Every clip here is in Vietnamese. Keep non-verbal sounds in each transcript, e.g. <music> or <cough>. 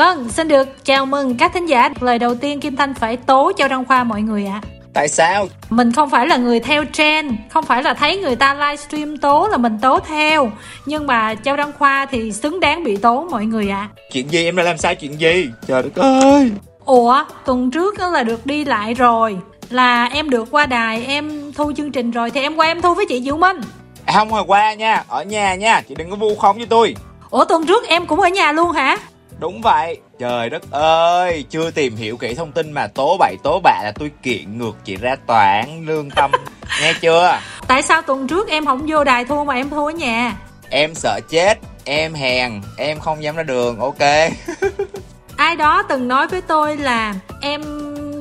Vâng, xin được chào mừng các thính giả. Lời đầu tiên Kim Thanh phải tố cho Đăng Khoa mọi người ạ. À. Tại sao? Mình không phải là người theo trend, không phải là thấy người ta livestream tố là mình tố theo. Nhưng mà Châu Đăng Khoa thì xứng đáng bị tố mọi người ạ. À. Chuyện gì em đã làm sai chuyện gì? Trời đất ơi. Ủa, tuần trước đó là được đi lại rồi. Là em được qua đài, em thu chương trình rồi thì em qua em thu với chị Diệu Minh. À, không hồi qua nha, ở nhà nha, chị đừng có vu khống với tôi. Ủa tuần trước em cũng ở nhà luôn hả? Đúng vậy, trời đất ơi, chưa tìm hiểu kỹ thông tin mà tố bậy tố bạ là tôi kiện ngược chị ra tòa án lương tâm, <laughs> nghe chưa? Tại sao tuần trước em không vô đài thu mà em thu ở nhà? Em sợ chết, em hèn, em không dám ra đường, ok. <laughs> Ai đó từng nói với tôi là em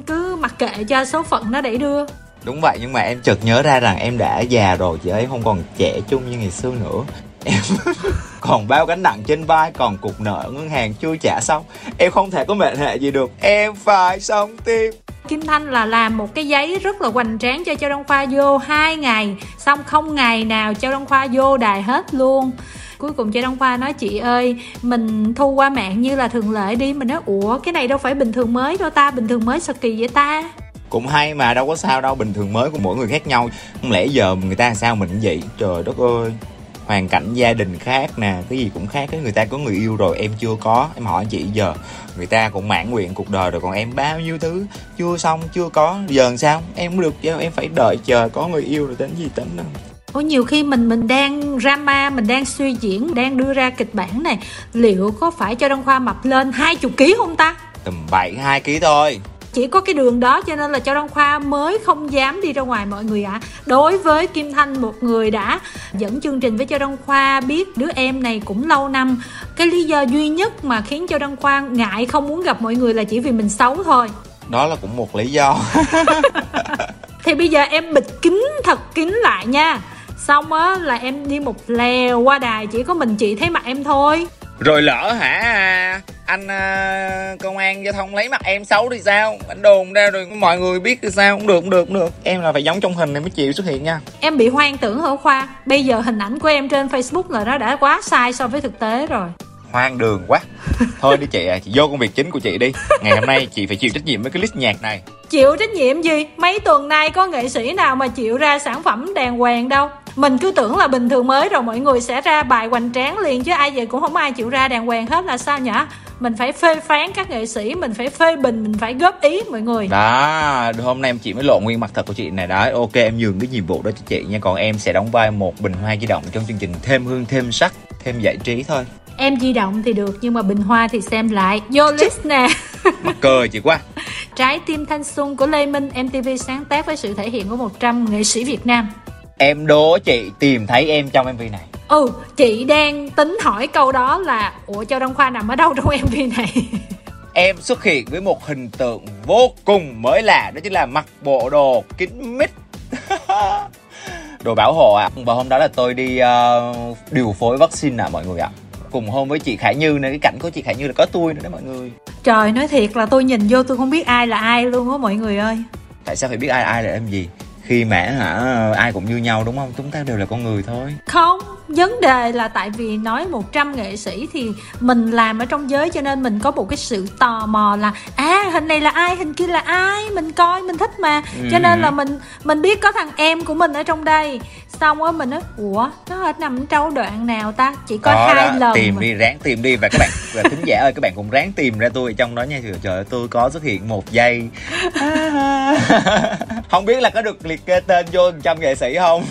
cứ mặc kệ cho số phận nó đẩy đưa Đúng vậy nhưng mà em chợt nhớ ra rằng em đã già rồi chị ấy không còn trẻ trung như ngày xưa nữa em <laughs> còn bao gánh nặng trên vai còn cục nợ ngân hàng chưa trả xong. Em không thể có mệnh hệ gì được em phải sống tiếp. Kim Thanh là làm một cái giấy rất là hoành tráng cho Châu Đông Khoa vô hai ngày. Xong không ngày nào Châu Đông Khoa vô đài hết luôn. Cuối cùng Châu Đông Khoa nói chị ơi Mình thu qua mạng như là thường lệ đi. Mình nói ủa cái này đâu phải bình thường mới đâu ta Bình thường mới sao kỳ vậy ta? Cũng hay mà đâu có sao đâu bình thường mới của mỗi người khác nhau. Không lẽ giờ người ta làm sao mình vậy? Trời đất ơi hoàn cảnh gia đình khác nè cái gì cũng khác cái người ta có người yêu rồi em chưa có. Em hỏi chị giờ người ta cũng mãn nguyện cuộc đời rồi còn em bao nhiêu thứ? Chưa xong chưa có. Giờ làm sao? Em được em phải đợi chờ có người yêu rồi đến gì tính đâu. Ủa nhiều khi mình mình đang drama, mình đang suy diễn, đang đưa ra kịch bản này Liệu có phải cho Đăng Khoa mập lên 20 kg không ta? Tầm 7 2 kg thôi chỉ có cái đường đó cho nên là châu đăng khoa mới không dám đi ra ngoài mọi người ạ. À. đối với kim thanh một người đã dẫn chương trình với châu đăng khoa biết đứa em này cũng lâu năm. Cái lý do duy nhất mà khiến châu đăng khoa ngại không muốn gặp mọi người là chỉ vì mình xấu thôi. Đó là cũng một lý do. <laughs> Thì bây giờ em bịt kín thật kín lại nha. Xong á là em đi một lèo qua đài chỉ có mình chị thấy mặt em thôi rồi lỡ hả anh uh, công an giao thông lấy mặt em xấu thì sao? Anh đồn ra rồi mọi người biết thì sao? Không được không được không được. Em là phải giống trong hình này mới chịu xuất hiện nha. Em bị hoang tưởng hả khoa? Bây giờ hình ảnh của em trên facebook là nó đã quá sai so với thực tế rồi. Hoang đường quá. Thôi đi chị à chị vô công việc chính của chị đi. Ngày hôm nay chị phải chịu trách nhiệm với cái list nhạc này. Chịu trách nhiệm gì? Mấy tuần nay có nghệ sĩ nào mà chịu ra sản phẩm đàng hoàng đâu mình cứ tưởng là bình thường mới rồi mọi người sẽ ra bài hoành tráng liền chứ ai vậy cũng không ai chịu ra đàng hoàng hết là sao nhở? Mình phải phê phán các nghệ sĩ mình phải phê bình mình phải góp ý mọi người. Đó hôm nay em chị mới lộ nguyên mặt thật của chị này. Đó ok em nhường cái nhiệm vụ đó cho chị nha. Còn em sẽ đóng vai một bình hoa di động trong chương trình thêm hương thêm sắc thêm giải trí thôi. Em di động thì được nhưng mà bình hoa thì xem lại. Vô list nè. <laughs> Mắc cười chị quá. Trái tim thanh xuân của lê minh mtv sáng tác với sự thể hiện của 100 nghệ sĩ việt nam em đố chị tìm thấy em trong mv này. Ừ chị đang tính hỏi câu đó là ủa châu đông khoa nằm ở đâu trong mv này? <laughs> Em xuất hiện với một hình tượng vô cùng mới lạ đó chính là mặc bộ đồ kín mít. <laughs> Đồ bảo hộ ạ. À. và hôm đó là tôi đi uh, điều phối vaccine à mọi người ạ. À. cùng hôm với chị Khải Như nên cái cảnh của chị Khải Như là có tôi nữa đó mọi người. Trời nói thiệt là tôi nhìn vô tôi không biết ai là ai luôn á mọi người ơi. Tại sao phải biết ai ai là em gì khi mà hả ai cũng như nhau đúng không? Chúng ta đều là con người thôi. Không vấn đề là tại vì nói 100 nghệ sĩ thì mình làm ở trong giới cho nên mình có một cái sự tò mò là à hình này là ai hình kia là ai mình coi mình thích mà. Ừ. cho nên là mình mình biết có thằng em của mình ở trong đây. Xong á mình nói ủa nó ở nằm trong đoạn nào ta? Chỉ có, hai đó, lần tìm mà. đi ráng tìm đi. Và các bạn và thính giả ơi các bạn cũng ráng tìm ra tôi trong đó nha. Trời ơi tôi có xuất hiện một giây. <laughs> <laughs> Không biết là có được liệt kê tên vô trăm nghệ sĩ không?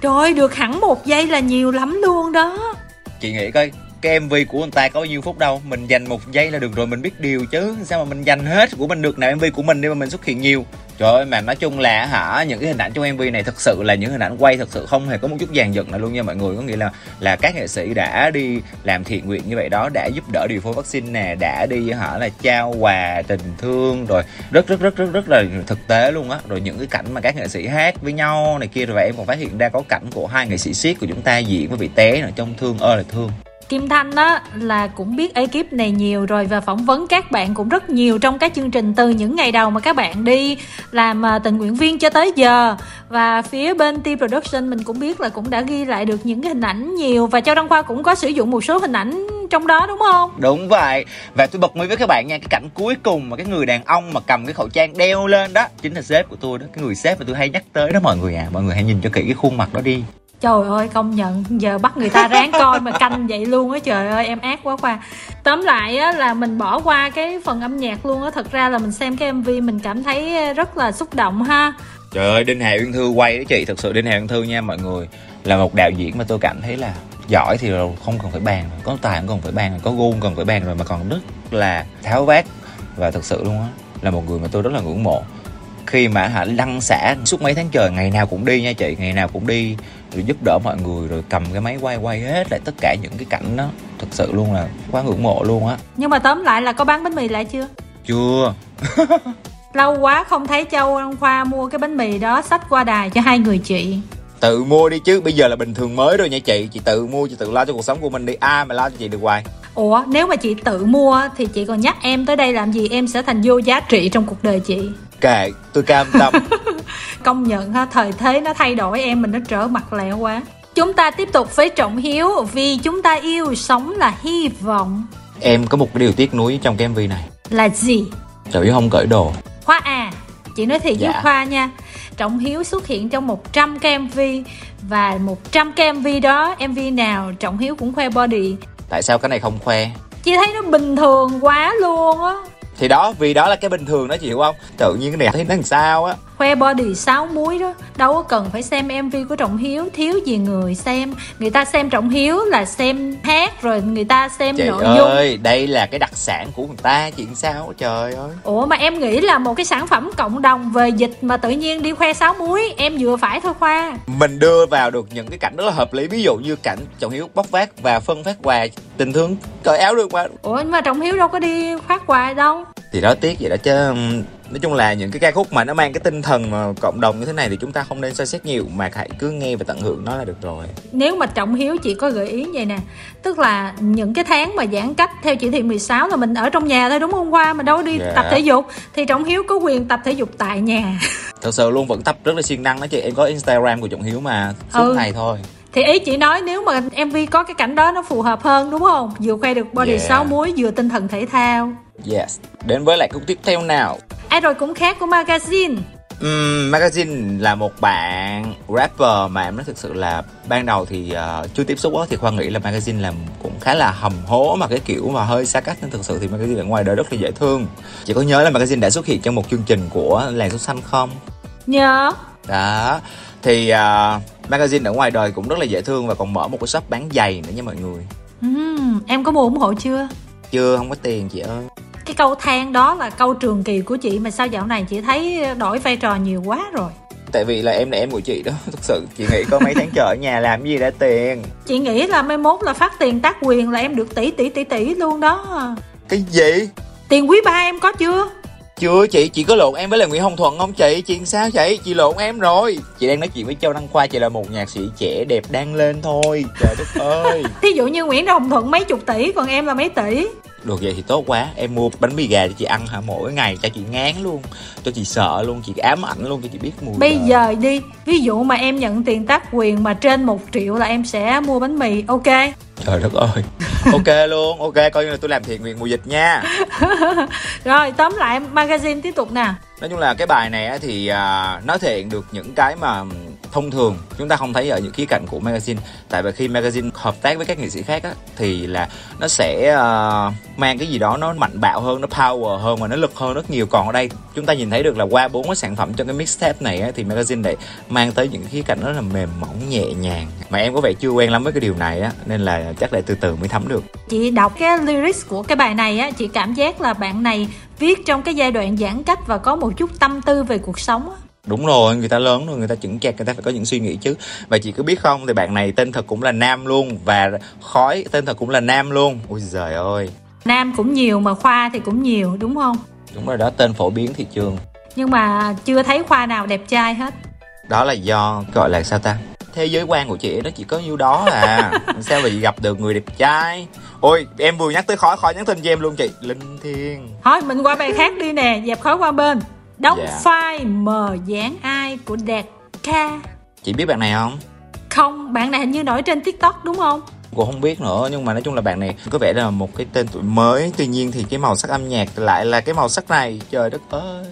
Trời được hẳn một giây là nhiều lắm luôn đó. Chị nghĩ coi cái MV của anh ta có bao nhiêu phút đâu. Mình dành một giây là được rồi, mình biết điều chứ. Sao mà mình dành hết của mình được nào MV của mình đi mà mình xuất hiện nhiều. Trời ơi, mà nói chung là hả, những cái hình ảnh trong MV này thật sự là những hình ảnh quay thật sự không hề có một chút dàn dựng nào luôn nha mọi người. Có nghĩa là là các nghệ sĩ đã đi làm thiện nguyện như vậy đó, đã giúp đỡ điều phối vaccine nè, đã đi hả là trao quà tình thương, rồi rất rất rất rất rất là thực tế luôn á. Rồi những cái cảnh mà các nghệ sĩ hát với nhau này kia, rồi vậy em còn phát hiện ra có cảnh của hai nghệ sĩ siết của chúng ta diễn với bị té ở trong thương ơi là thương. Kim Thanh á, là cũng biết ekip này nhiều rồi và phỏng vấn các bạn cũng rất nhiều trong các chương trình từ những ngày đầu mà các bạn đi làm à, tình nguyện viên cho tới giờ. Và phía bên T Production mình cũng biết là cũng đã ghi lại được những cái hình ảnh nhiều và Châu Đăng Khoa cũng có sử dụng một số hình ảnh trong đó, đúng không? Đúng vậy. Và tôi bật mí với các bạn nha, cái cảnh cuối cùng mà cái người đàn ông mà cầm cái khẩu trang đeo lên đó, chính là sếp của tôi đó. Cái người sếp mà tôi hay nhắc tới đó, mọi người à mọi người hãy nhìn cho kỹ cái khuôn mặt đó đi. Trời ơi, công nhận, giờ bắt người ta ráng coi mà canh vậy luôn á, trời ơi, em ác quá khoa. Tóm lại á, là mình bỏ qua cái phần âm nhạc luôn á, Thật ra là mình xem cái MV mình cảm thấy rất là xúc động ha. Trời ơi, Đinh Hà Uyên Thư quay đó chị, Thật sự Đinh Hà Uyên Thư nha mọi người. Là một đạo diễn mà tôi cảm thấy là giỏi thì không cần phải bàn, có tài cũng cần phải bàn, có gu cần phải bàn rồi mà còn rất là tháo vát. Và thật sự luôn á, là một người mà tôi rất là ngưỡng mộ. Khi mà hả lăn xả suốt mấy tháng trời, ngày nào cũng đi nha chị, ngày nào cũng đi rồi giúp đỡ mọi người rồi cầm cái máy quay quay hết lại tất cả những cái cảnh đó. Thật sự luôn là quá ngưỡng mộ luôn á. Nhưng mà tóm lại là có bán bánh mì lại chưa? Chưa. <laughs> Lâu quá không thấy châu khoa mua cái bánh mì đó xách qua đài cho hai người chị. Tự mua đi chứ bây giờ là bình thường mới rồi nha chị. Chị tự mua chị tự lo cho cuộc sống của mình đi. Ai mà lo cho chị được hoài? Ủa nếu mà chị tự mua thì chị còn nhắc em tới đây làm gì? Em sẽ thành vô giá trị trong cuộc đời chị. Kệ tôi cam tâm <laughs> công nhận ha thời thế nó thay đổi em mình nó trở mặt lẹo quá. Chúng ta tiếp tục với trọng hiếu vì chúng ta yêu sống là hy vọng. Em có một cái điều tiếc nuối trong cái mv này. Là gì? Trọng hiếu không cởi đồ. Khoa à chị nói thiệt dạ. với khoa nha. Trọng hiếu xuất hiện trong 100 cái mv và 100 cái mv đó mv nào trọng hiếu cũng khoe body. Tại sao cái này không khoe? Chị thấy nó bình thường quá luôn á. Thì đó vì đó là cái bình thường đó chị hiểu không? Tự nhiên cái này thấy nó làm sao á khoe body sáu muối đó. Đâu có cần phải xem mv của trọng hiếu thiếu gì người xem. Người ta xem trọng hiếu là xem hát rồi người ta xem chị nội ơi, dung. ơi đây là cái đặc sản của người ta chuyện sao trời ơi. Ủa mà em nghĩ là một cái sản phẩm cộng đồng về dịch mà tự nhiên đi khoe sáu muối em vừa phải thôi khoa. Mình đưa vào được những cái cảnh rất là hợp lý ví dụ như cảnh trọng hiếu bóc vác và phân phát quà tình thương cởi áo được mà ủa nhưng mà trọng hiếu đâu có đi phát quà đâu. Thì đó tiếc vậy đó chứ nói chung là những cái ca khúc mà nó mang cái tinh thần mà cộng đồng như thế này thì chúng ta không nên soi xét nhiều mà hãy cứ nghe và tận hưởng nó là được rồi. Nếu mà trọng hiếu chị có gợi ý vậy nè tức là những cái tháng mà giãn cách theo chỉ thị 16 là mình ở trong nhà thôi đúng không? Qua mà đâu đi yeah. tập thể dục thì trọng hiếu có quyền tập thể dục tại nhà. <laughs> Thật sự luôn vẫn tập rất là siêng năng đó chị. Em có instagram của trọng hiếu mà suốt ừ. ngày thôi. Thì ý chị nói nếu mà mv có cái cảnh đó nó phù hợp hơn đúng không? Vừa khoe được body yeah. 6 muối vừa tinh thần thể thao. Yes. Đến với lại khúc tiếp theo nào ai rồi cũng khác của magazine. Um, magazine là một bạn rapper mà em nói thực sự là ban đầu thì uh, chưa tiếp xúc đó, thì khoa nghĩ là magazine làm cũng khá là hầm hố mà cái kiểu mà hơi xa cách nên thực sự thì magazine ở ngoài đời rất là dễ thương. Chị có nhớ là magazine đã xuất hiện trong một chương trình của làng số xanh không? Nhớ. Đó. Thì uh, magazine ở ngoài đời cũng rất là dễ thương và còn mở một cái shop bán giày nữa nha mọi người. Uhm, em có mua ủng hộ chưa? Chưa không có tiền chị ơi cái câu than đó là câu trường kỳ của chị mà sao dạo này chị thấy đổi vai trò nhiều quá rồi? Tại vì là em là em của chị đó <laughs> thực sự. Chị nghĩ có mấy tháng chờ ở nhà làm gì ra tiền. Chị nghĩ là mai mốt là phát tiền tác quyền là em được tỷ tỷ tỷ tỷ luôn đó. Cái gì? Tiền quý ba em có chưa? Chưa chị chị có lộn em với là nguyễn hồng thuận không chị? Chuyện sao chị chị lộn em rồi. Chị đang nói chuyện với châu đăng khoa chị là một nhạc sĩ trẻ đẹp đang lên thôi. Trời đất <laughs> ơi. Thí dụ như nguyễn hồng thuận mấy chục tỷ còn em là mấy tỷ được vậy thì tốt quá. Em mua bánh mì gà cho chị ăn hả? Mỗi ngày cho chị ngán luôn cho chị sợ luôn chị ám ảnh luôn cho chị biết mùi bây giờ đi ví dụ mà em nhận tiền tác quyền mà trên một triệu là em sẽ mua bánh mì ok? Trời đất ơi. <laughs> Ok luôn ok coi như là tôi làm thiện nguyện mùa dịch nha. <laughs> Rồi tóm lại magazine tiếp tục nè. Nói chung là cái bài này thì uh, nó thể hiện được những cái mà thông thường chúng ta không thấy ở những khía cạnh của magazine. Tại vì khi magazine hợp tác với các nghệ sĩ khác á, thì là nó sẽ uh, mang cái gì đó nó mạnh bạo hơn nó power hơn và nó lực hơn rất nhiều. Còn ở đây chúng ta nhìn thấy được là qua bốn cái sản phẩm trong cái mixtape này á, thì magazine lại mang tới những khía cạnh rất là mềm mỏng nhẹ nhàng. Mà em có vẻ chưa quen lắm với cái điều này á nên là chắc lại từ từ mới thấm được. Chị đọc cái lyrics của cái bài này á chị cảm giác là bạn này viết trong cái giai đoạn giãn cách và có một chút tâm tư về cuộc sống á đúng rồi người ta lớn rồi người ta chững chạc người ta phải có những suy nghĩ chứ. Và chị cứ biết không thì bạn này tên thật cũng là nam luôn và khói tên thật cũng là nam luôn. Ôi giời ơi. Nam cũng nhiều mà khoa thì cũng nhiều đúng không? Đúng rồi đó tên phổ biến thị trường. Nhưng mà chưa thấy khoa nào đẹp trai hết. Đó là do gọi là sao ta? Thế giới quan của chị nó chỉ có nhiêu đó à. <laughs> Sao mà chị gặp được người đẹp trai? Ôi em vừa nhắc tới khói khói nhắn tin cho em luôn chị. Linh thiên thôi mình qua bài khác đi nè dẹp khói qua bên đóng. Dạ. file mờ dáng ai của đạt ca chị biết bạn này không? Không bạn này hình như nổi trên tiktok đúng không? Cô không biết nữa nhưng mà nói chung là bạn này có vẻ là một cái tên tuổi mới. Tuy nhiên thì cái màu sắc âm nhạc lại là cái màu sắc này. Trời đất ơi.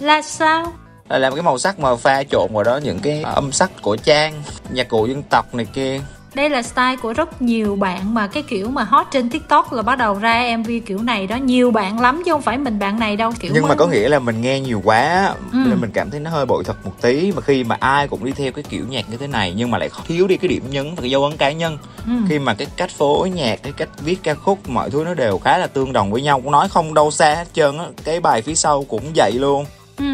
Là sao? Là làm cái màu sắc mà pha trộn vào đó những cái âm sắc của trang nhạc cụ dân tộc này kia đây là style của rất nhiều bạn mà cái kiểu mà hot trên tiktok là bắt đầu ra mv kiểu này đó. Nhiều bạn lắm chứ không phải mình bạn này đâu kiểu nhưng mà có nghĩa là mình nghe nhiều quá Ừ. nên mình cảm thấy nó hơi bội thật một tí. Mà khi mà ai cũng đi theo cái kiểu nhạc như thế này nhưng mà lại thiếu đi cái điểm nhấn và cái dấu ấn cá nhân. Ừ. khi mà cái cách phối nhạc cái cách viết ca khúc mọi thứ nó đều khá là tương đồng với nhau. Cũng nói không đâu xa hết trơn á cái bài phía sau cũng vậy luôn Ừ.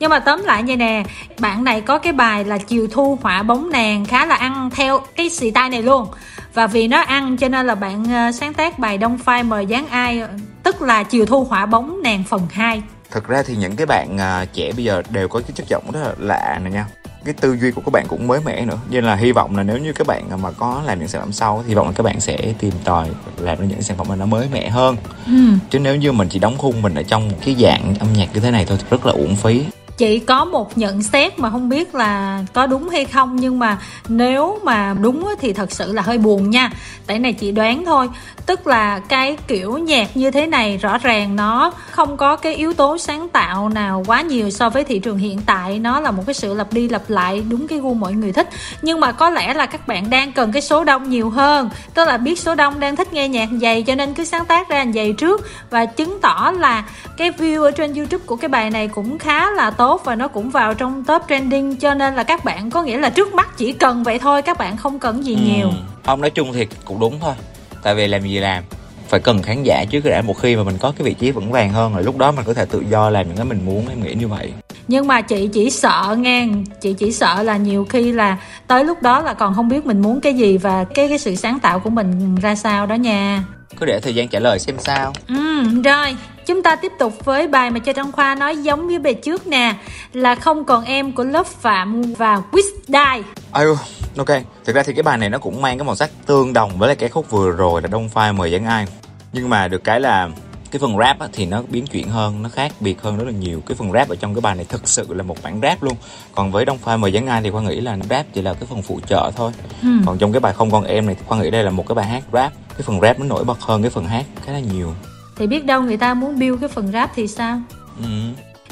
Nhưng mà tóm lại như nè, Bạn này có cái bài là chiều thu họa bóng nàng, Khá là ăn theo cái xì tai này luôn Và vì nó ăn cho nên là bạn ờ, sáng tác bài Đông Phai mời dáng ai, Tức là chiều thu họa bóng nàng phần 2 thực ra thì những cái bạn ờ, trẻ bây giờ đều có cái chất giọng rất là lạ này nha cái tư duy của các bạn cũng mới mẻ nữa. Nên là hy vọng là nếu như các bạn mà có làm những sản phẩm sau thì hy vọng là các bạn sẽ tìm tòi làm ra những sản phẩm mà nó mới mẻ hơn. Ừ. chứ nếu như mình chỉ đóng khung mình ở trong cái dạng âm nhạc như thế này thôi thì rất là uổng phí Chị có một nhận xét mà không biết là có đúng hay không, Nhưng mà nếu mà đúng thì thật sự là hơi buồn nha. Tại này chị đoán thôi, Tức là cái kiểu nhạc như thế này rõ ràng nó không có cái yếu tố sáng tạo nào quá nhiều so với thị trường hiện tại. Nó là một cái sự lặp đi lặp lại, đúng cái gu mọi người thích. Nhưng mà có lẽ là các bạn đang cần cái số đông nhiều hơn, Tức là biết số đông đang thích nghe nhạc dày cho nên cứ sáng tác ra dày trước. Và chứng tỏ là cái view ở trên youtube của cái bài này cũng khá là tốt và nó cũng vào trong top trending cho nên là các bạn có nghĩa là trước mắt chỉ cần vậy thôi các bạn không cần gì nhiều. Ừ. không nói chung thì cũng đúng thôi. Tại vì làm gì làm phải cần khán giả trước đã một khi mà mình có cái vị trí vững vàng hơn rồi lúc đó mình có thể tự do làm những cái mình muốn em nghĩ như vậy. Nhưng mà chị chỉ sợ nghe chị chỉ sợ là nhiều khi là tới lúc đó là còn không biết mình muốn cái gì và cái cái sự sáng tạo của mình ra sao đó nha cứ để thời gian trả lời xem sao Ừ, rồi, chúng ta tiếp tục với bài mà cho Trang Khoa nói giống với bài trước nè Là Không còn em của lớp Phạm và Quiz Die Ayu, ok. Thực ra thì cái bài này nó cũng mang cái màu sắc tương đồng với lại cái khúc vừa rồi là Đông Phai mời dáng ai. Nhưng mà được cái là cái phần rap á, thì nó biến chuyển hơn, nó khác biệt hơn rất là nhiều. Cái phần rap ở trong cái bài này thực sự là một bản rap luôn. Còn với Đông Phai mời dáng ai thì Khoa nghĩ là rap chỉ là cái phần phụ trợ thôi. ừ. Còn trong cái bài Không còn em này thì Khoa nghĩ đây là một cái bài hát rap. Cái phần rap nó nổi bật hơn cái phần hát khá là nhiều. Thì biết đâu người ta muốn build cái phần rap thì sao Ừ.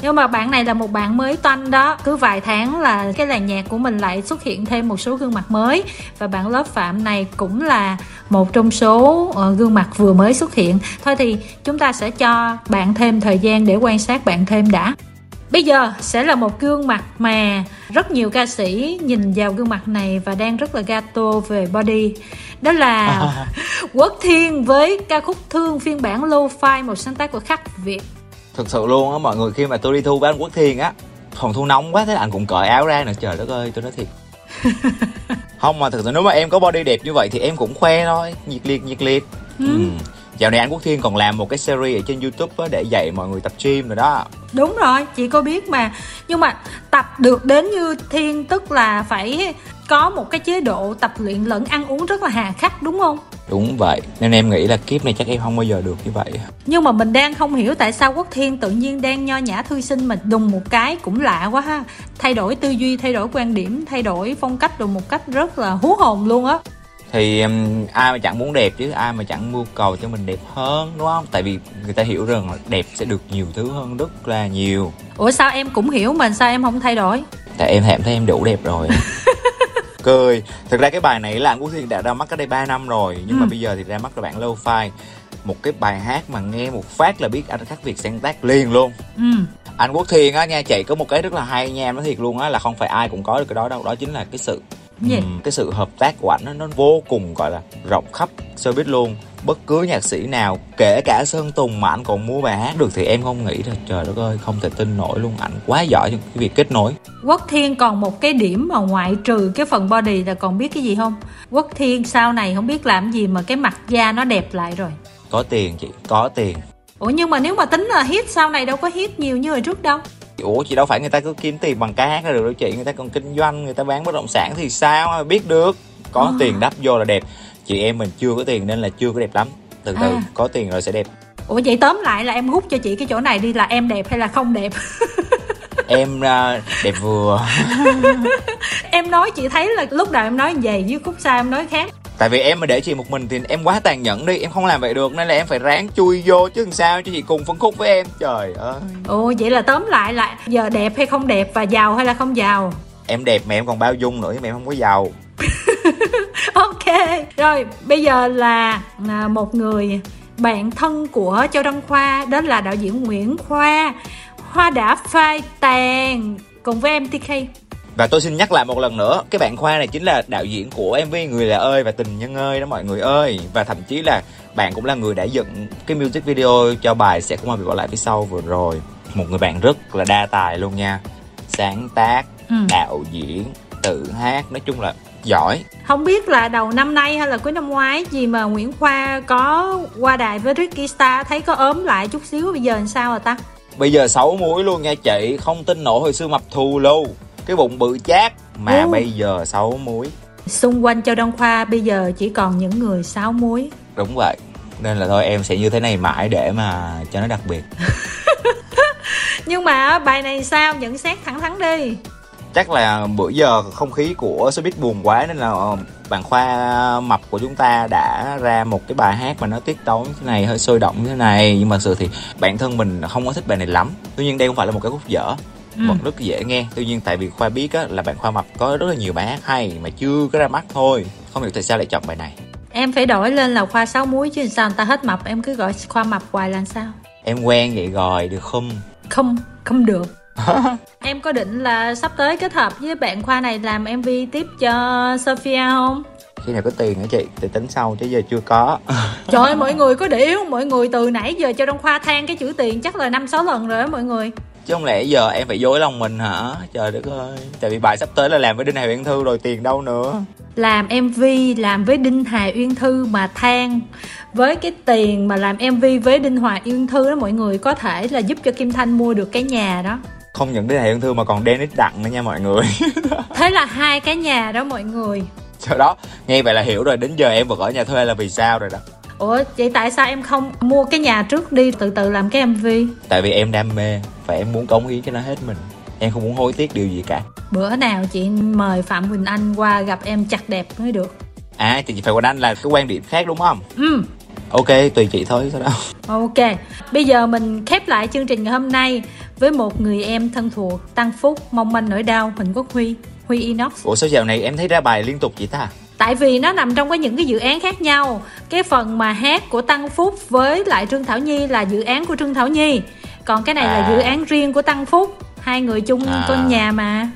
Nhưng mà bạn này là một bạn mới toanh đó. Cứ vài tháng là cái làng nhạc của mình lại xuất hiện thêm một số gương mặt mới. Và bạn lớp Phạm này cũng là một trong số ờ, gương mặt vừa mới xuất hiện. Thôi thì chúng ta sẽ cho bạn thêm thời gian để quan sát bạn thêm đã. Bây giờ sẽ là một gương mặt mà rất nhiều ca sĩ nhìn vào gương mặt này và đang rất là gato về body. Đó là <laughs> Quốc Thiên với ca khúc Thương phiên bản lo-fi một sáng tác của Khắc Việt Thực sự luôn á mọi người khi mà tôi đi thu với anh Quốc Thiên á Còn thu nóng quá thế là anh cũng cởi áo ra nữa trời đất ơi tôi nói thiệt. <laughs> Không mà thực sự nếu mà em có body đẹp như vậy thì em cũng khoe thôi. Nhiệt liệt nhiệt liệt. Ừ. Dạo này anh Quốc Thiên còn làm một cái series ở trên Youtube á để dạy mọi người tập gym rồi đó. Đúng rồi, chị có biết mà. Nhưng mà tập được đến như Thiên Tức là phải có một cái chế độ tập luyện lẫn ăn uống rất là hà khắc đúng không? Đúng vậy. Nên em nghĩ là kiếp này chắc em không bao giờ được như vậy. Nhưng mà mình đang không hiểu tại sao Quốc Thiên tự nhiên đang nho nhã thư sinh mà đùng một cái cũng lạ quá ha. Thay đổi tư duy, thay đổi quan điểm, thay đổi phong cách được một cách rất là hú hồn luôn á. Thì um, ai mà chẳng muốn đẹp chứ Ai mà chẳng mưu cầu cho mình đẹp hơn đúng không? Tại vì người ta hiểu rằng là đẹp sẽ được nhiều thứ hơn rất là nhiều. Ủa sao em cũng hiểu mà sao em không thay đổi? Tại em cảm thấy em đủ đẹp rồi <laughs> Cười Thực ra cái bài này là anh Quốc Thiên đã ra mắt cách đây 3 năm rồi Nhưng mà Ừ. bây giờ thì ra mắt cái bản lo-fi. Một cái bài hát mà nghe một phát là biết anh khắc Việt sáng tác liền luôn. Ừ, Anh Quốc Thiên á nha chị có một cái rất là hay nha em nói thiệt luôn á Là không phải ai cũng có được cái đó đâu. Đó chính là cái sự Gì? Cái sự hợp tác của ảnh nó, nó vô cùng gọi là rộng khắp showbiz luôn Bất cứ nhạc sĩ nào Kể cả Sơn Tùng mà anh còn mua bài hát được Thì em không nghĩ là trời đất ơi không thể tin nổi luôn. Ảnh quá giỏi trong cái việc kết nối. Quốc Thiên còn một cái điểm mà ngoại trừ cái phần body là còn biết cái gì không? Quốc Thiên sau này không biết làm gì mà cái mặt da nó đẹp lại rồi. Có tiền chị, có tiền. Ủa nhưng mà nếu mà tính là hit sau này đâu có hit nhiều như hồi trước đâu. Ủa chị đâu phải người ta cứ kiếm tiền bằng ca hát ra được đâu chị. Người ta còn kinh doanh, người ta bán bất động sản thì sao mà biết được? Có À. tiền đắp vô là đẹp Chị em mình chưa có tiền nên là chưa có đẹp lắm. Từ từ À. có tiền rồi sẽ đẹp. Ủa vậy tóm lại là em hút cho chị cái chỗ này đi là em đẹp hay là không đẹp? <laughs> Em à, đẹp vừa. <laughs> Em nói chị thấy là lúc đầu em nói về với khúc sau em nói khác. Tại vì em mà để chị một mình thì em quá tàn nhẫn đi em không làm vậy được nên là em phải ráng chui vô chứ làm sao cho chị cùng phân khúc với em. Trời ơi. Ồ vậy là tóm lại là giờ đẹp hay không đẹp và giàu hay là không giàu? Em đẹp mà em còn bao dung nữa mà em không có giàu <laughs> <laughs> ok rồi bây giờ là à, một người bạn thân của châu đăng khoa đó là đạo diễn nguyễn khoa. Hoa đã phai tàn cùng với em tk và tôi xin nhắc lại một lần nữa cái bạn khoa này chính là đạo diễn của mv người là ơi và tình nhân ơi đó mọi người ơi. Và thậm chí là bạn cũng là người đã dựng cái music video cho bài sẽ không ai bị bỏ lại phía sau vừa rồi. Một người bạn rất là đa tài luôn nha. Sáng tác ừ. đạo diễn tự hát nói chung là giỏi. Không biết là đầu năm nay hay là cuối năm ngoái gì mà Nguyễn Khoa có qua đài với Ricky Star thấy có ốm lại chút xíu bây giờ làm sao rồi ta? Bây giờ xấu muối luôn nha chị không tin nổi hồi xưa mập thù luôn cái bụng bự chát mà ừ. bây giờ sáu muối. Xung quanh châu Đông Khoa bây giờ chỉ còn những người sáu muối. Đúng vậy nên là thôi em sẽ như thế này mãi để mà cho nó đặc biệt. <laughs> Nhưng mà bài này sao? Nhận xét thẳng thắn đi chắc là bữa giờ không khí của showbiz buồn quá nên là ờ, bạn khoa mập của chúng ta đã ra một cái bài hát mà nó tiết tấu như thế này hơi sôi động như thế này. Nhưng mà sự thì bản thân mình không có thích bài này lắm. Tuy nhiên đây không phải là một cái khúc dở ừ. một rất dễ nghe. Tuy nhiên tại vì khoa biết á, là bạn khoa mập có rất là nhiều bài hát hay mà chưa có ra mắt thôi. Không hiểu tại sao lại chọn bài này. Em phải đổi lên là khoa sáu muối chứ sao người ta hết mập em cứ gọi khoa mập hoài là sao? Em quen vậy rồi được không? Không không được <laughs> em có định là sắp tới kết hợp với bạn khoa này làm mv tiếp cho sophia không? Khi nào có tiền hả chị? Thì tính sau chứ giờ chưa có. <laughs> Trời ơi mọi người có để ý không mọi người từ nãy giờ cho đông khoa than cái chữ tiền chắc là năm sáu lần rồi đó mọi người. Chứ không lẽ giờ em phải dối lòng mình hả? Trời đất ơi. Tại vì bài sắp tới là làm với đinh hà uyên thư rồi tiền đâu nữa. Làm mv làm với đinh hà uyên thư mà than. Với cái tiền mà làm mv với đinh hòa uyên thư đó mọi người có thể là giúp cho kim thanh mua được cái nhà đó không những đinh hà uyên thư mà còn dennis đặng nữa nha mọi người. <laughs> Thế là hai cái nhà đó mọi người. Sau đó nghe vậy là hiểu rồi đến giờ em vẫn ở nhà thuê là vì sao rồi đó? Ủa vậy tại sao em không mua cái nhà trước đi từ từ làm cái mv tại vì em đam mê và em muốn cống hiến cho nó hết mình. Em không muốn hối tiếc điều gì cả. Bữa nào chị mời phạm quỳnh anh qua gặp em chặt đẹp mới được. À thì chị phải quỳnh anh là cái quan điểm khác đúng không? Ừ ok tùy chị thôi sao đâu. Ok bây giờ mình khép lại chương trình ngày hôm nay với một người em thân thuộc tăng phúc mong manh nỗi đau huỳnh quốc huy huy inox. Ủa sao dạo này em thấy ra bài liên tục vậy ta? Tại vì nó nằm trong cái những cái dự án khác nhau. Cái phần mà hát của tăng phúc với lại trương thảo nhi là dự án của trương thảo nhi. Còn cái này à. là dự án riêng của tăng phúc. Hai người chung à. con nhà mà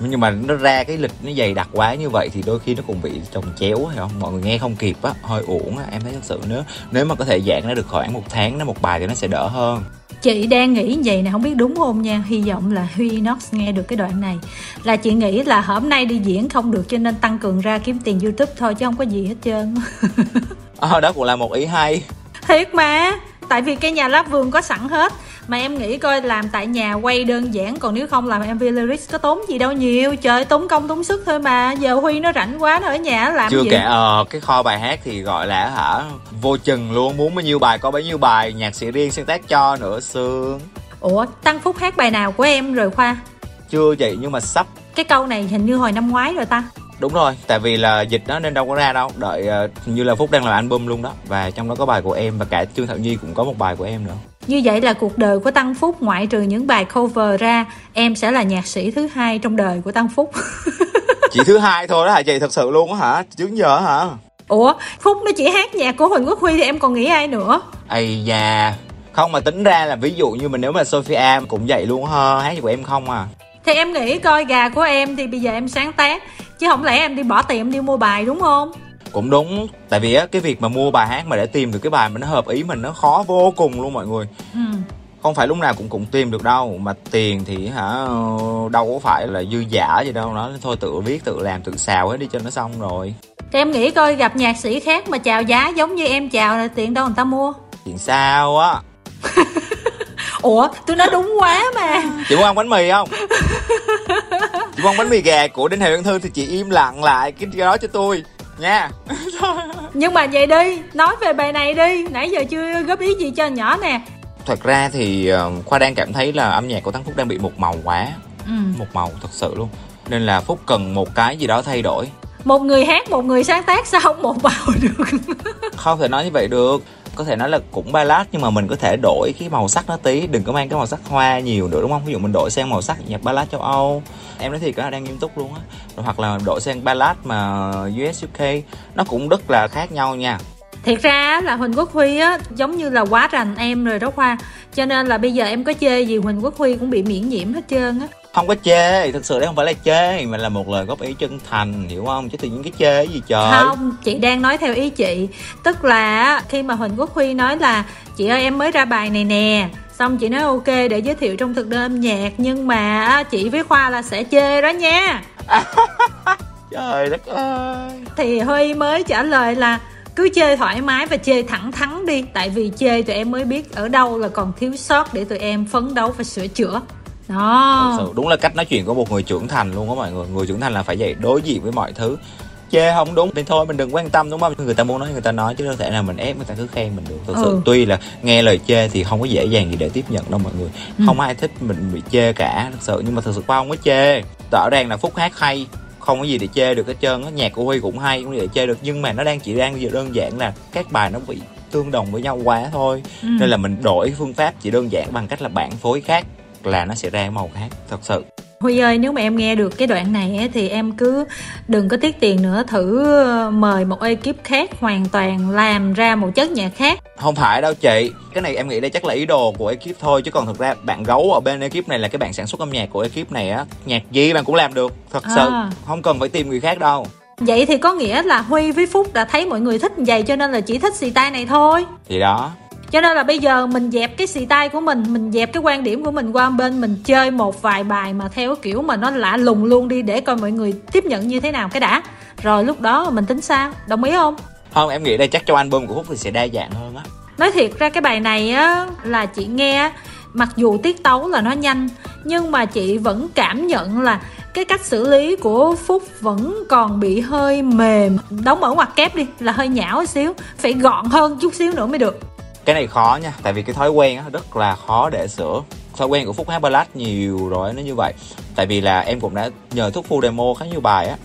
nhưng mà nó ra cái lịch nó dày đặc quá như vậy thì đôi khi nó cũng bị trồng chéo hay không? Mọi người nghe không kịp á hơi uổng á em thấy thật sự nếu nếu mà có thể giãn nó được khoảng một tháng nó một bài thì nó sẽ đỡ hơn. Chị đang nghĩ vậy nè không biết đúng không nha? Hy vọng là huy nox nghe được cái đoạn này. Là chị nghĩ là hôm nay đi diễn không được cho nên tăng cường ra kiếm tiền youtube thôi chứ không có gì hết trơn. À, <laughs> đó cũng là một ý hay. Thiệt mà tại vì cái nhà láp vườn có sẵn hết. Mà em nghĩ coi làm tại nhà quay đơn giản còn nếu không làm mv lyrics có tốn gì đâu nhiều. Trời tốn công tốn sức thôi mà. Giờ huy nó rảnh quá nó ở nhà làm chưa gì? kể ờ cái kho bài hát thì gọi là hả vô chừng luôn. Muốn bao nhiêu bài có bấy nhiêu bài nhạc sĩ riêng sáng tác cho nữa sương ủa tăng phúc hát bài nào của em rồi khoa? Chưa chị nhưng mà sắp. Cái câu này hình như hồi năm ngoái rồi ta đúng rồi tại vì là dịch đó nên đâu có ra đâu đợi uh, như là phúc đang làm album luôn đó và trong đó có bài của em và cả trương thảo nhi cũng có một bài của em nữa như vậy là cuộc đời của Tăng Phúc ngoại trừ những bài cover ra, em sẽ là nhạc sĩ thứ hai trong đời của Tăng Phúc. <laughs> chị thứ hai thôi đó hả chị thật sự luôn á hả? Trước giờ hả? Ủa, Phúc nó chỉ hát nhạc của Huỳnh Quốc Huy thì em còn nghĩ ai nữa? Ây da, không mà tính ra là ví dụ như mình nếu mà Sophia cũng vậy luôn ha, hát của em không à. Thì em nghĩ coi gà của em thì bây giờ em sáng tác Chứ không lẽ em đi bỏ tiền đi mua bài đúng không? cũng đúng. Tại vì á cái việc mà mua bài hát mà để tìm được cái bài mà nó hợp ý mình nó khó vô cùng luôn mọi người. Ừ. không phải lúc nào cũng cũng tìm được đâu. Mà tiền thì hả đâu có phải là dư giả gì đâu. Nó thôi tự viết tự làm tự xào hết đi cho nó xong rồi. Thì em nghĩ coi gặp nhạc sĩ khác mà chào giá giống như em chào là tiền đâu người ta mua. Tiền sao á <laughs> ủa tôi nói đúng quá mà. Chị muốn ăn bánh mì không? <laughs> Chị muốn ăn bánh mì gà của đinh hề thư thì chị im lặng lại cái đó cho tôi nha. Nhưng mà vậy đi nói về bài này đi. Nãy giờ chưa góp ý gì cho nhỏ nè. Thật ra thì uh, khoa đang cảm thấy là âm nhạc của thắng phúc đang bị một màu quá. Ừ. một màu thật sự luôn. Nên là phúc cần một cái gì đó thay đổi. Một người hát một người sáng tác sao không một bào được? Không thể nói như vậy được có thể nói là cũng ballad, nhưng mà mình có thể đổi cái màu sắc nó tí. Đừng có mang cái màu sắc hoa nhiều nữa, đúng không? Ví dụ mình đổi sang màu sắc nhạc ballad châu âu. Em nói thiệt là đang nghiêm túc luôn á. Hoặc là đổi sang ballad mà US UK nó cũng rất là khác nhau nha. Thiệt ra là huỳnh quốc huy á, giống như là quá rành em rồi đó khoa. Cho nên là bây giờ em có chê gì huỳnh quốc huy cũng bị miễn nhiễm hết trơn á không có chê thực sự đấy không phải là chê mà là một lời góp ý chân thành hiểu không? Chứ tự nhiên cái chê gì trời? Không chị đang nói theo ý chị. Tức là khi mà huỳnh quốc huy nói là chị ơi em mới ra bài này nè. Xong chị nói ok để giới thiệu trong thực đơn âm nhạc nhưng mà chị với khoa là sẽ chê đó nha. <laughs> Trời đất ơi. Thì huy mới trả lời là cứ chơi thoải mái và chơi thẳng thắn đi tại vì chơi tụi em mới biết ở đâu là còn thiếu sót để tụi em phấn đấu và sửa chữa đó. Thật sự đúng là cách nói chuyện của một người trưởng thành luôn á mọi người. Người trưởng thành là phải dạy đối diện với mọi thứ. Chê không đúng thì thôi mình đừng quan tâm đúng không? Người ta muốn nói người ta nói chứ đâu thể nào mình ép người ta cứ khen mình được. Thực sự ừ. tuy là nghe lời chê thì không có dễ dàng gì để tiếp nhận đâu mọi người. Ừ. không ai thích mình bị chê cả thực sự. Nhưng mà thực sự qua không có chê. Rõ ràng là phúc hát hay không có gì để chê được hết trơn á. Nhạc của huy cũng hay không gì để chê được. Nhưng mà nó đang chỉ đang đơn giản là các bài nó bị tương đồng với nhau quá thôi. Ừ. nên là mình đổi phương pháp chỉ đơn giản bằng cách là bản phối khác là nó sẽ ra màu khác thật sự. Huy ơi nếu mà em nghe được cái đoạn này thì em cứ đừng có tiếc tiền nữa thử ờ, mời một ekip khác hoàn toàn làm ra một chất nhạc khác. Không phải đâu chị cái này em nghĩ đây chắc là ý đồ của ekip thôi chứ còn thực ra bạn gấu ở bên ekip này là cái bạn sản xuất âm nhạc của ekip này á nhạc gì bạn cũng làm được thật à. sự không cần phải tìm người khác đâu. Vậy thì có nghĩa là huy với phúc đã thấy mọi người thích vậy cho nên là chỉ thích xì tai này thôi. Thì đó cho nên là bây giờ mình dẹp cái xì tay của mình mình dẹp cái quan điểm của mình qua bên mình chơi một vài bài mà theo kiểu mà nó lạ lùng luôn đi để coi mọi người tiếp nhận như thế nào cái đã. Rồi lúc đó mình tính sao đồng ý không? Không em nghĩ đây chắc trong album của phúc thì sẽ đa dạng hơn á. Nói thiệt ra cái bài này á là chị nghe mặc dù tiết tấu là nó nhanh nhưng mà chị vẫn cảm nhận là cái cách xử lý của phúc vẫn còn bị hơi mềm. Đóng ở ngoặc kép đi là hơi nhão xíu phải gọn hơn chút xíu nữa mới được cái này khó nha tại vì cái thói quen á rất là khó để sửa. Thói quen của phúc hát ballad nhiều rồi nó như vậy. Tại vì là em cũng đã nhờ thuốc phu demo khá nhiều bài á.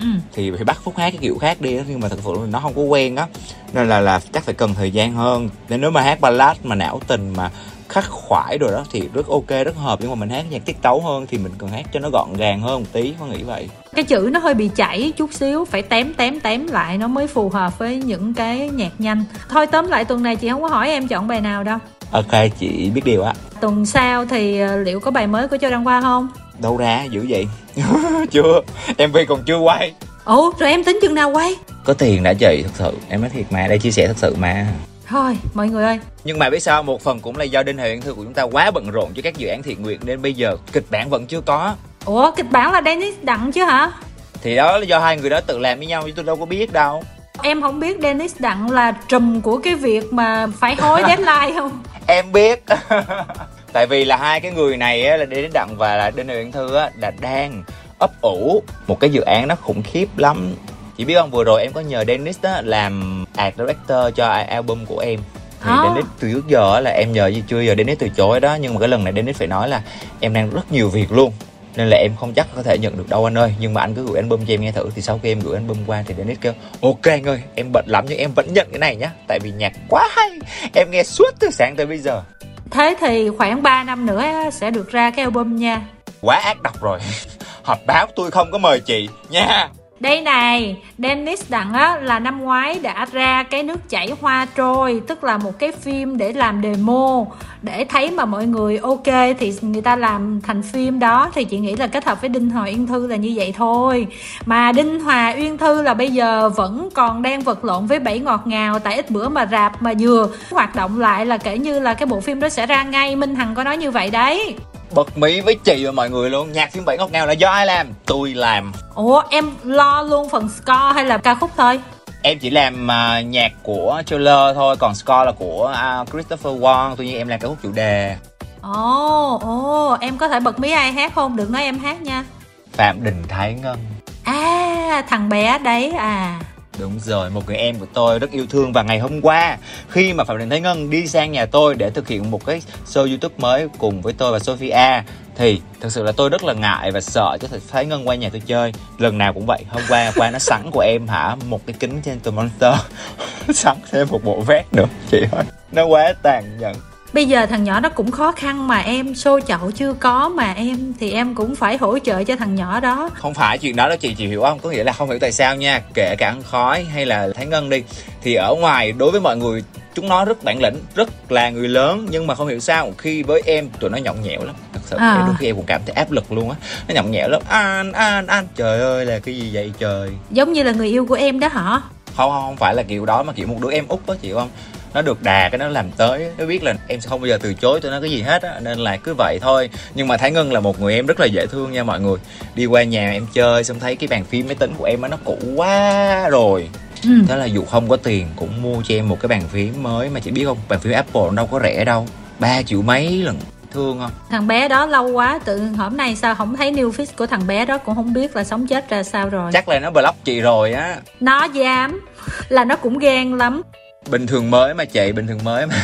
Ừ. thì phải bắt phúc hát cái kiểu khác đi nhưng mà thật sự nó không có quen á. Nên là là chắc phải cần thời gian hơn. Nên nếu mà hát ballad mà não tình mà khắc khoải rồi đó thì rất ok rất hợp. Nhưng mà mình hát nhạc tiết tấu hơn thì mình cần hát cho nó gọn gàng hơn một tí có nghĩ vậy cái chữ nó hơi bị chảy chút xíu phải tém tém tém lại nó mới phù hợp với những cái nhạc nhanh. Thôi tóm lại tuần này chị không có hỏi em chọn bài nào đâu. Ok chị biết điều á tuần sau thì ờ, liệu có bài mới của châu đăng khoa không? Đâu ra dữ vậy. <laughs> Chưa mv còn chưa quay. Ủa rồi em tính chừng nào quay? Có tiền đã chị thật sự. Em nói thiệt mà đây chia sẻ thật sự mà. Thôi mọi người ơi. Nhưng mà biết sao một phần cũng là do đinh hệ thư của chúng ta quá bận rộn cho các dự án thiện nguyện nên bây giờ kịch bản vẫn chưa có ủa kịch bản là dennis đặng chứ hả? Thì đó là do hai người đó tự làm với nhau chứ tôi đâu có biết đâu. Em không biết dennis đặng là trùm của cái việc mà phải hối <laughs> deadline không? Em biết. <laughs> Tại vì là hai cái người này á, là dennis đặng và là đinh uyển thư á, là đang ấp ủ một cái dự án nó khủng khiếp lắm. Chị biết không vừa rồi em có nhờ Dennis đó làm art director cho album của em. Thì oh. Dennis từ trước giờ là em nhờ gì chưa? Giờ Dennis từ chối đó nhưng mà cái lần này Dennis phải nói là em đang rất nhiều việc luôn nên là em không chắc có thể nhận được đâu anh ơi. Nhưng mà anh cứ gửi album cho em nghe thử. Thì sau khi em gửi album qua thì Dennis kêu ok anh ơi em bận lắm nhưng em vẫn nhận cái này nhá. Tại vì nhạc quá hay. Em nghe suốt từ sáng tới bây giờ. Thế thì khoảng 3 năm nữa sẽ được ra cái album nha. Quá ác độc rồi. <laughs> Họp báo tôi không có mời chị nha đây này, Dennis Đặng á là năm ngoái đã ra cái nước chảy hoa trôi Tức là một cái phim để làm demo. Để thấy mà mọi người ok thì người ta làm thành phim đó Thì chị nghĩ là kết hợp với Đinh Hòa Uyên Thư là như vậy thôi. Mà Đinh Hòa Uyên Thư là bây giờ vẫn còn đang vật lộn với bảy ngọt ngào Tại ít bữa mà rạp mà vừa hoạt động lại là kể như là cái bộ phim đó sẽ ra ngay. Minh Hằng có nói như vậy đấy bật mí với chị và mọi người luôn. Nhạc phim bảy ngọt ngào là do ai làm? Tôi làm. Ủa em lo luôn phần score hay là ca khúc thôi? Em chỉ làm uh, nhạc của trailer thôi còn score là của uh, Christopher Wong. Tuy nhiên em làm ca khúc chủ đề. Ồ oh, ồ oh, em có thể bật mí ai hát không? Đừng nói em hát nha. Phạm đình thái ngân. À thằng bé đấy à Đúng rồi, một người em của tôi rất yêu thương và ngày hôm qua khi mà Phạm Đình Thái Ngân đi sang nhà tôi để thực hiện một cái show YouTube mới cùng với tôi và Sophia thì thật sự là tôi rất là ngại và sợ cho thấy ngân qua nhà tôi chơi. Lần nào cũng vậy hôm qua qua nó sẵn của em hả? Một cái kính trên từ monster <laughs> sẵn thêm một bộ vest nữa chị ơi. Nó quá tàn nhẫn. Bây giờ thằng nhỏ nó cũng khó khăn mà em Xô chậu chưa có mà em Thì em cũng phải hỗ trợ cho thằng nhỏ đó. Không phải chuyện đó đó chị chị hiểu không? Có nghĩa là không hiểu tại sao nha kể cả ăn khói hay là thái ngân đi thì ở ngoài đối với mọi người chúng nó rất bản lĩnh rất là người lớn nhưng mà không hiểu sao khi với em tụi nó nhõng nhẽo lắm. Thật sự À. đôi khi em cũng cảm thấy áp lực luôn á. Nó nhõng nhẽo lắm. An an an trời ơi là cái gì vậy trời? Giống như là người yêu của em đó hả? Không không không phải là kiểu đó mà kiểu một đứa em út đó chị không nó được đà cái nó làm tới. Nó biết là em sẽ không bao giờ từ chối tụi nó cái gì hết á nên là cứ vậy thôi. Nhưng mà thái ngân là một người em rất là dễ thương nha mọi người. Đi qua nhà em chơi xong thấy cái bàn phím máy tính của em á nó cũ quá rồi. Ừ. thế là dù không có tiền cũng mua cho em một cái bàn phím mới. Mà chị biết không bàn phím apple đâu có rẻ đâu. 3 triệu mấy lần. Thương không? Thằng bé đó lâu quá Tự hôm nay sao không thấy new fix của thằng bé đó Cũng không biết là sống chết ra sao rồi. Chắc là nó block chị rồi á. Nó dám. Là nó cũng ghen lắm bình thường mới mà chị bình thường mới mà.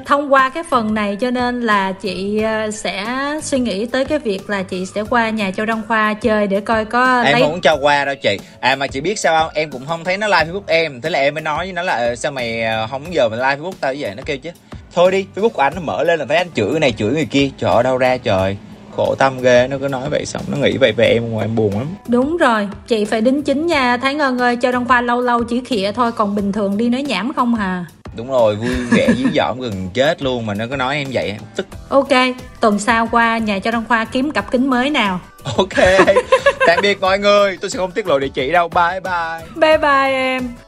<laughs> Thông qua cái phần này cho nên là chị ờ, sẽ suy nghĩ tới cái việc là chị sẽ qua nhà Châu Đăng Khoa chơi để coi có em lấy không cho qua đâu chị. À mà chị biết sao không? Em cũng không thấy nó like facebook em. Thế là em mới nói với nó là "Ờ, sao mày ờ, không giờ mày like facebook tao như vậy? Nó kêu chứ. Thôi đi facebook của anh nó mở lên là thấy anh chửi người này chửi người kia. Trời ơi, đâu ra trời khổ tâm ghê nó cứ nói vậy xong nó nghĩ vậy về em ngoài em buồn lắm. Đúng rồi chị phải đính chính nha. Thái Ngân ơi Châu Đăng Khoa lâu lâu chỉ khịa thôi còn bình thường đi nói nhảm không hà. Đúng rồi vui vẻ dí dỏm gần chết luôn mà nó cứ nói em vậy. Em tức ok tuần sau qua nhà Châu Đăng Khoa kiếm cặp kính mới nào. Ok tạm biệt mọi người. Tôi sẽ không tiết lộ địa chỉ đâu. Bye bye. Bye bye em